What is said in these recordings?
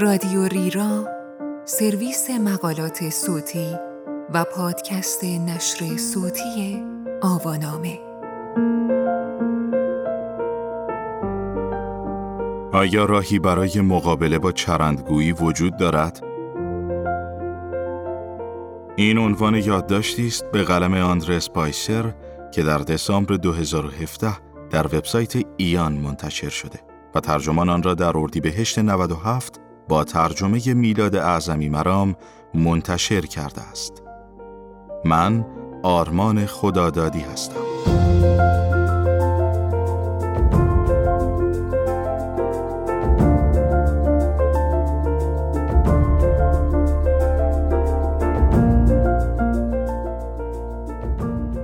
رادیو ریرا سرویس مقالات صوتی و پادکست نشر صوتی آوانامه آیا راهی برای مقابله با چرندگویی وجود دارد؟ این عنوان یادداشتی است به قلم آندر اسپایسر که در دسامبر 2017 در وبسایت ایان منتشر شده و ترجمان آن را در اردیبهشت 97 با ترجمه میلاد اعظمی مرام منتشر کرده است. من آرمان خدادادی هستم.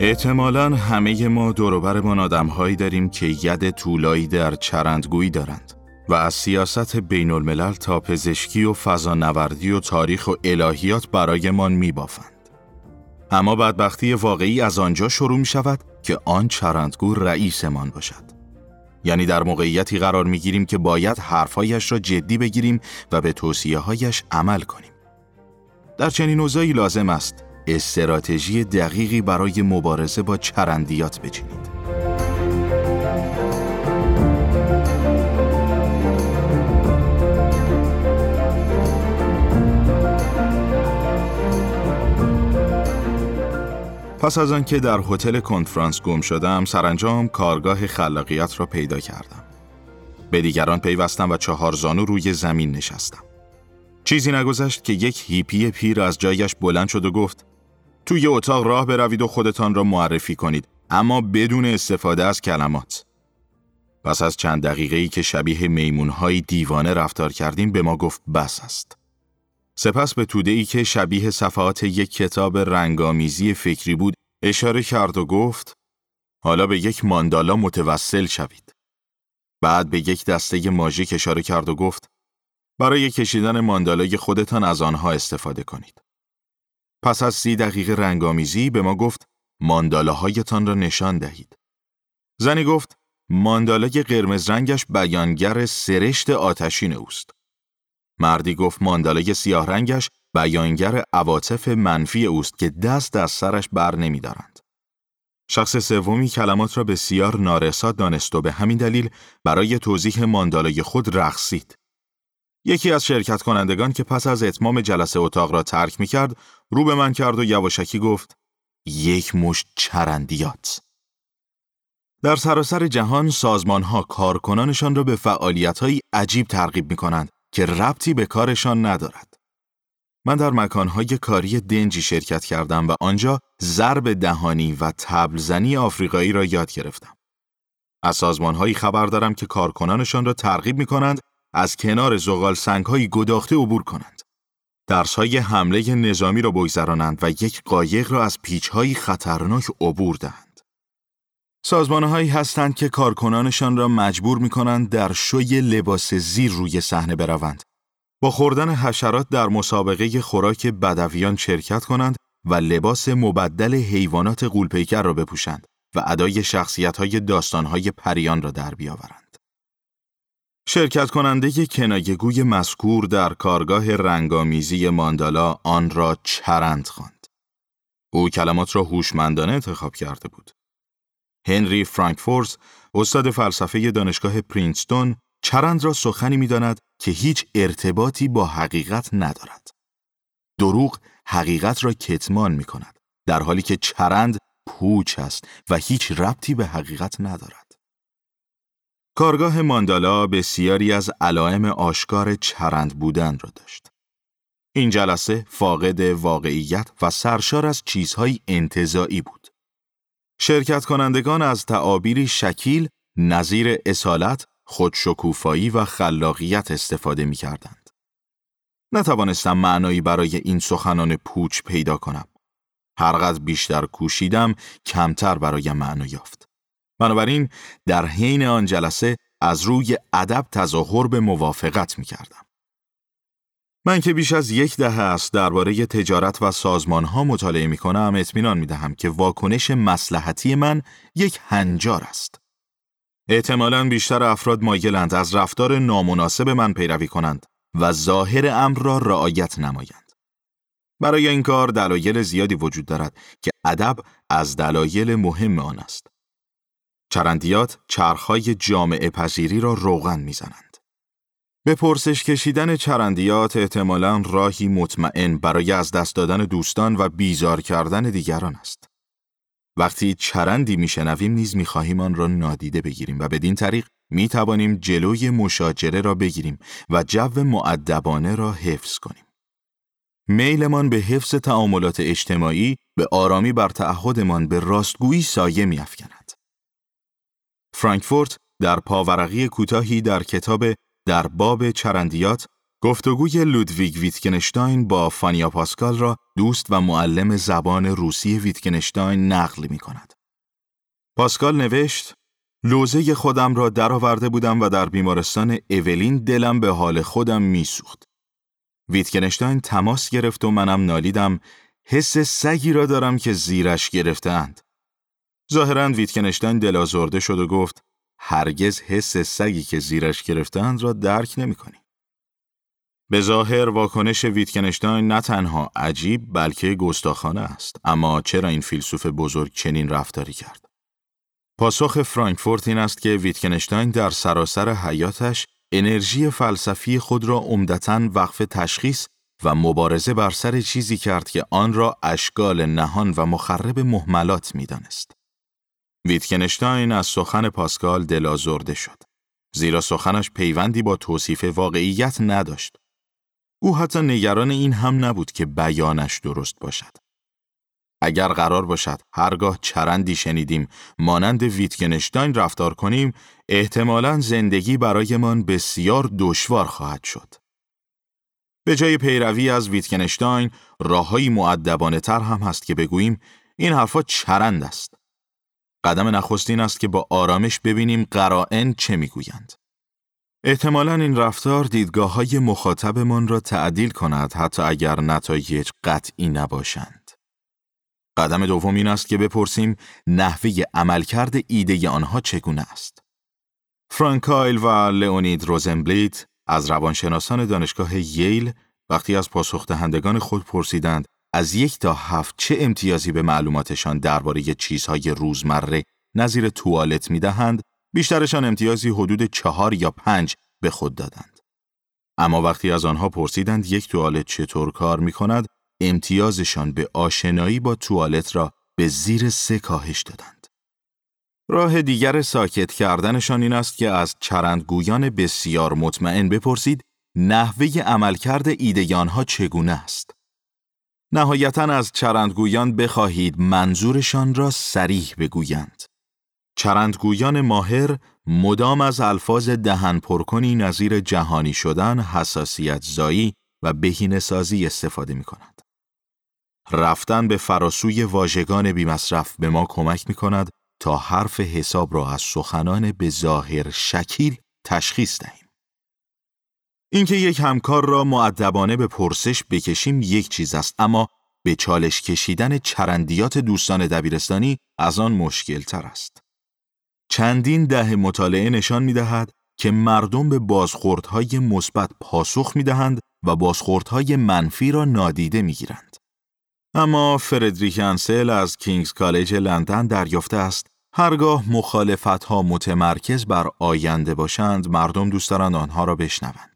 احتمالا همه ما دوروبرمان آدمهایی داریم که ید طولایی در چرندگویی دارند و از سیاست بین الملل تا پزشکی و فضانوردی و تاریخ و الهیات برایمان می بافند. اما بدبختی واقعی از آنجا شروع می شود که آن چرندگو رئیسمان باشد. یعنی در موقعیتی قرار می گیریم که باید حرفهایش را جدی بگیریم و به توصیه هایش عمل کنیم. در چنین اوضاعی لازم است استراتژی دقیقی برای مبارزه با چرندیات بچینید. پس از آنکه در هتل کنفرانس گم شدم سرانجام کارگاه خلاقیت را پیدا کردم. به دیگران پیوستم و چهار زانو روی زمین نشستم. چیزی نگذشت که یک هیپی پیر از جایش بلند شد و گفت توی اتاق راه بروید و خودتان را معرفی کنید اما بدون استفاده از کلمات. پس از چند دقیقه ای که شبیه میمونهای دیوانه رفتار کردیم به ما گفت بس است. سپس به توده ای که شبیه صفحات یک کتاب رنگامیزی فکری بود اشاره کرد و گفت حالا به یک ماندالا متوسل شوید. بعد به یک دسته ماژیک اشاره کرد و گفت برای کشیدن ماندالای خودتان از آنها استفاده کنید. پس از سی دقیقه رنگامیزی به ما گفت ماندالاهایتان را نشان دهید. زنی گفت ماندالای قرمز رنگش بیانگر سرشت آتشین اوست. مردی گفت ماندالای سیاه رنگش بیانگر عواطف منفی اوست که دست از سرش بر نمی دارند. شخص سومی کلمات را بسیار نارسا دانست و به همین دلیل برای توضیح ماندالای خود رقصید. یکی از شرکت کنندگان که پس از اتمام جلسه اتاق را ترک می کرد رو به من کرد و یواشکی گفت یک مشت چرندیات. در سراسر جهان سازمان ها کارکنانشان را به فعالیت های عجیب ترغیب می کنند که ربطی به کارشان ندارد. من در مکانهای کاری دنجی شرکت کردم و آنجا ضرب دهانی و تبلزنی آفریقایی را یاد گرفتم. از سازمانهایی خبر دارم که کارکنانشان را ترغیب می کنند از کنار زغال سنگهایی گداخته عبور کنند. درسهای حمله نظامی را بگذرانند و یک قایق را از پیچهایی خطرناک عبور دهند. سازمانهایی هستند که کارکنانشان را مجبور می کنند در شوی لباس زیر روی صحنه بروند. با خوردن حشرات در مسابقه خوراک بدویان شرکت کنند و لباس مبدل حیوانات قولپیکر را بپوشند و ادای شخصیت های داستان های پریان را در بیاورند. شرکت کننده کنایگوی مذکور در کارگاه رنگامیزی ماندالا آن را چرند خواند. او کلمات را هوشمندانه انتخاب کرده بود. هنری فرانکفورس، استاد فلسفه دانشگاه پرینستون، چرند را سخنی می‌داند که هیچ ارتباطی با حقیقت ندارد. دروغ حقیقت را کتمان می کند، در حالی که چرند پوچ است و هیچ ربطی به حقیقت ندارد. کارگاه ماندالا بسیاری از علائم آشکار چرند بودن را داشت. این جلسه فاقد واقعیت و سرشار از چیزهای انتظایی بود. شرکت کنندگان از تعابیری شکیل نظیر اصالت، خودشکوفایی و خلاقیت استفاده می کردند. نتوانستم معنایی برای این سخنان پوچ پیدا کنم. هرقدر بیشتر کوشیدم کمتر برای معنا یافت. بنابراین در حین آن جلسه از روی ادب تظاهر به موافقت می کردم. من که بیش از یک دهه است درباره تجارت و سازمان ها مطالعه می کنم اطمینان می دهم که واکنش مسلحتی من یک هنجار است. احتمالا بیشتر افراد مایلند از رفتار نامناسب من پیروی کنند و ظاهر امر را رعایت نمایند. برای این کار دلایل زیادی وجود دارد که ادب از دلایل مهم آن است. چرندیات چرخهای جامعه پذیری را روغن می‌زنند. به پرسش کشیدن چرندیات احتمالا راهی مطمئن برای از دست دادن دوستان و بیزار کردن دیگران است. وقتی چرندی میشنویم نیز می‌خواهیم آن را نادیده بگیریم و بدین طریق می توانیم جلوی مشاجره را بگیریم و جو معدبانه را حفظ کنیم. میلمان به حفظ تعاملات اجتماعی به آرامی بر تعهدمان به راستگویی سایه میافکند. فرانکفورت در پاورقی کوتاهی در کتاب در باب چرندیات گفتگوی لودویگ ویتکنشتاین با فانیا پاسکال را دوست و معلم زبان روسی ویتکنشتاین نقل می کند. پاسکال نوشت لوزه خودم را درآورده بودم و در بیمارستان اولین دلم به حال خودم میسوخت. ویتکنشتاین تماس گرفت و منم نالیدم حس سگی را دارم که زیرش گرفتند. ظاهرا ویتکنشتاین دلازرده شد و گفت هرگز حس سگی که زیرش گرفتند را درک نمی کنی. به ظاهر واکنش ویتکنشتاین نه تنها عجیب بلکه گستاخانه است اما چرا این فیلسوف بزرگ چنین رفتاری کرد پاسخ فرانکفورت این است که ویتکنشتاین در سراسر حیاتش انرژی فلسفی خود را عمدتا وقف تشخیص و مبارزه بر سر چیزی کرد که آن را اشکال نهان و مخرب محملات می‌دانست. ویتکنشتاین از سخن پاسکال دلازرده شد. زیرا سخنش پیوندی با توصیف واقعیت نداشت. او حتی نگران این هم نبود که بیانش درست باشد. اگر قرار باشد هرگاه چرندی شنیدیم مانند ویتگنشتاین رفتار کنیم احتمالا زندگی برایمان بسیار دشوار خواهد شد. به جای پیروی از ویتگنشتاین راههایی معدبانه تر هم هست که بگوییم این حرفا چرند است. قدم نخستین است که با آرامش ببینیم قرائن چه می‌گویند. احتمالا این رفتار دیدگاه های مخاطبمان را تعدیل کند حتی اگر نتایج قطعی نباشند. قدم دوم این است که بپرسیم نحوه عملکرد ایده آنها چگونه است. فرانکایل و لئونید روزنبلیت از روانشناسان دانشگاه ییل وقتی از پاسخ دهندگان خود پرسیدند از یک تا هفت چه امتیازی به معلوماتشان درباره چیزهای روزمره نظیر توالت می‌دهند بیشترشان امتیازی حدود چهار یا پنج به خود دادند. اما وقتی از آنها پرسیدند یک توالت چطور کار می کند، امتیازشان به آشنایی با توالت را به زیر سه کاهش دادند. راه دیگر ساکت کردنشان این است که از چرندگویان بسیار مطمئن بپرسید نحوه عملکرد ایده آنها چگونه است. نهایتا از چرندگویان بخواهید منظورشان را سریح بگویند. چرندگویان ماهر مدام از الفاظ دهن پرکنی نظیر جهانی شدن، حساسیت زایی و بهینه سازی استفاده می کند. رفتن به فراسوی واژگان بیمصرف به ما کمک می کند تا حرف حساب را از سخنان به ظاهر شکیل تشخیص دهیم. اینکه یک همکار را معدبانه به پرسش بکشیم یک چیز است اما به چالش کشیدن چرندیات دوستان دبیرستانی از آن مشکل تر است. چندین ده مطالعه نشان می دهد که مردم به بازخوردهای مثبت پاسخ می دهند و بازخوردهای منفی را نادیده می گیرند. اما فردریک انسل از کینگز کالج لندن دریافته است هرگاه مخالفت ها متمرکز بر آینده باشند مردم دوست دارند آنها را بشنوند.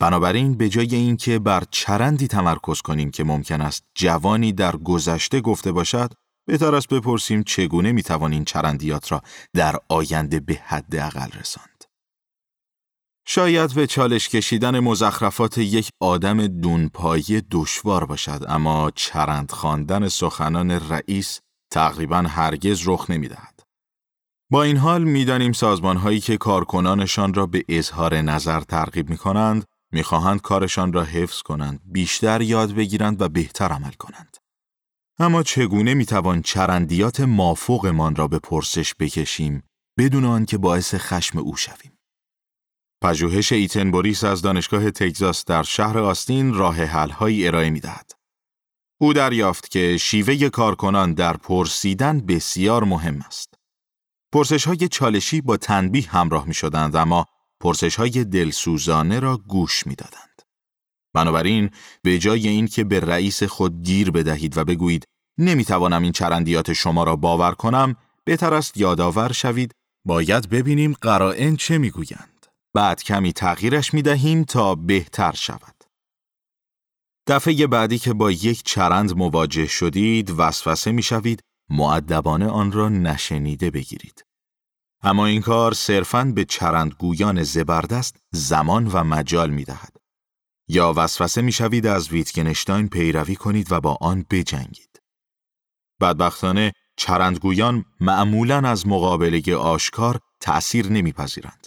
بنابراین به جای اینکه بر چرندی تمرکز کنیم که ممکن است جوانی در گذشته گفته باشد بهتر است بپرسیم چگونه می‌توان این چرندیات را در آینده به حد اقل رساند. شاید به چالش کشیدن مزخرفات یک آدم دونپایی دشوار باشد اما چرند خواندن سخنان رئیس تقریبا هرگز رخ نمی‌دهد. با این حال می‌دانیم سازمان هایی که کارکنانشان را به اظهار نظر ترغیب می کنند می‌خواهند کارشان را حفظ کنند، بیشتر یاد بگیرند و بهتر عمل کنند. اما چگونه می‌توان چرندیات مافوقمان را به پرسش بکشیم بدون آنکه باعث خشم او شویم؟ پژوهش ایتن بوریس از دانشگاه تگزاس در شهر آستین راه حل‌هایی ارائه می‌دهد. او دریافت که شیوه کارکنان در پرسیدن بسیار مهم است. پرسش های چالشی با تنبیه همراه می شدند اما پرسش های دلسوزانه را گوش می‌دادند. بنابراین به جای اینکه به رئیس خود گیر بدهید و بگویید نمی‌توانم این چرندیات شما را باور کنم بهتر است یادآور شوید باید ببینیم قرائن چه می‌گویند. بعد کمی تغییرش می‌دهیم تا بهتر شود. دفعه بعدی که با یک چرند مواجه شدید وسوسه می‌شوید معدبانه آن را نشنیده بگیرید. اما این کار صرفاً به چرندگویان زبردست زمان و مجال می دهد. یا وسوسه می شوید از ویتگنشتاین پیروی کنید و با آن بجنگید. بدبختانه چرندگویان معمولا از مقابله آشکار تأثیر نمیپذیرند.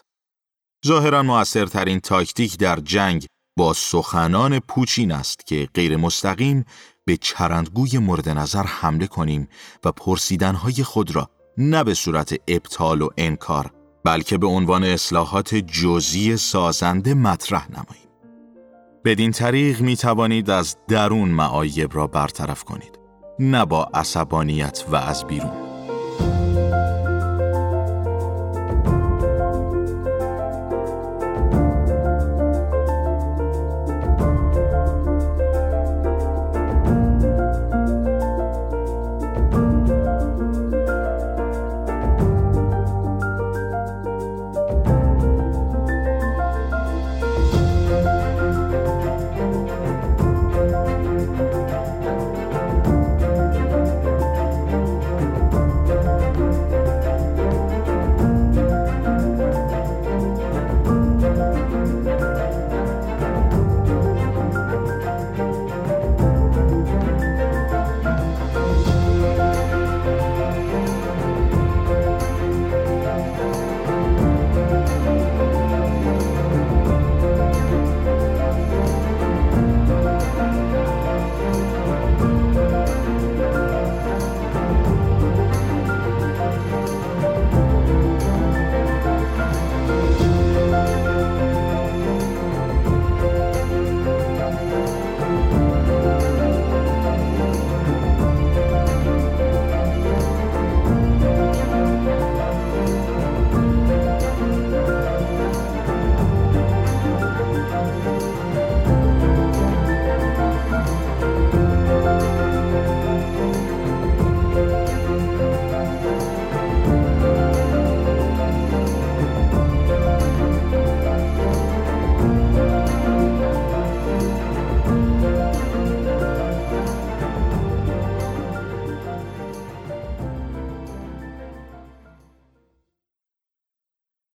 ظاهرا موثرترین تاکتیک در جنگ با سخنان پوچین است که غیر مستقیم به چرندگوی مورد نظر حمله کنیم و پرسیدنهای خود را نه به صورت ابطال و انکار بلکه به عنوان اصلاحات جزئی سازنده مطرح نماییم. بدین طریق می توانید از درون معایب را برطرف کنید. نه با عصبانیت و از بیرون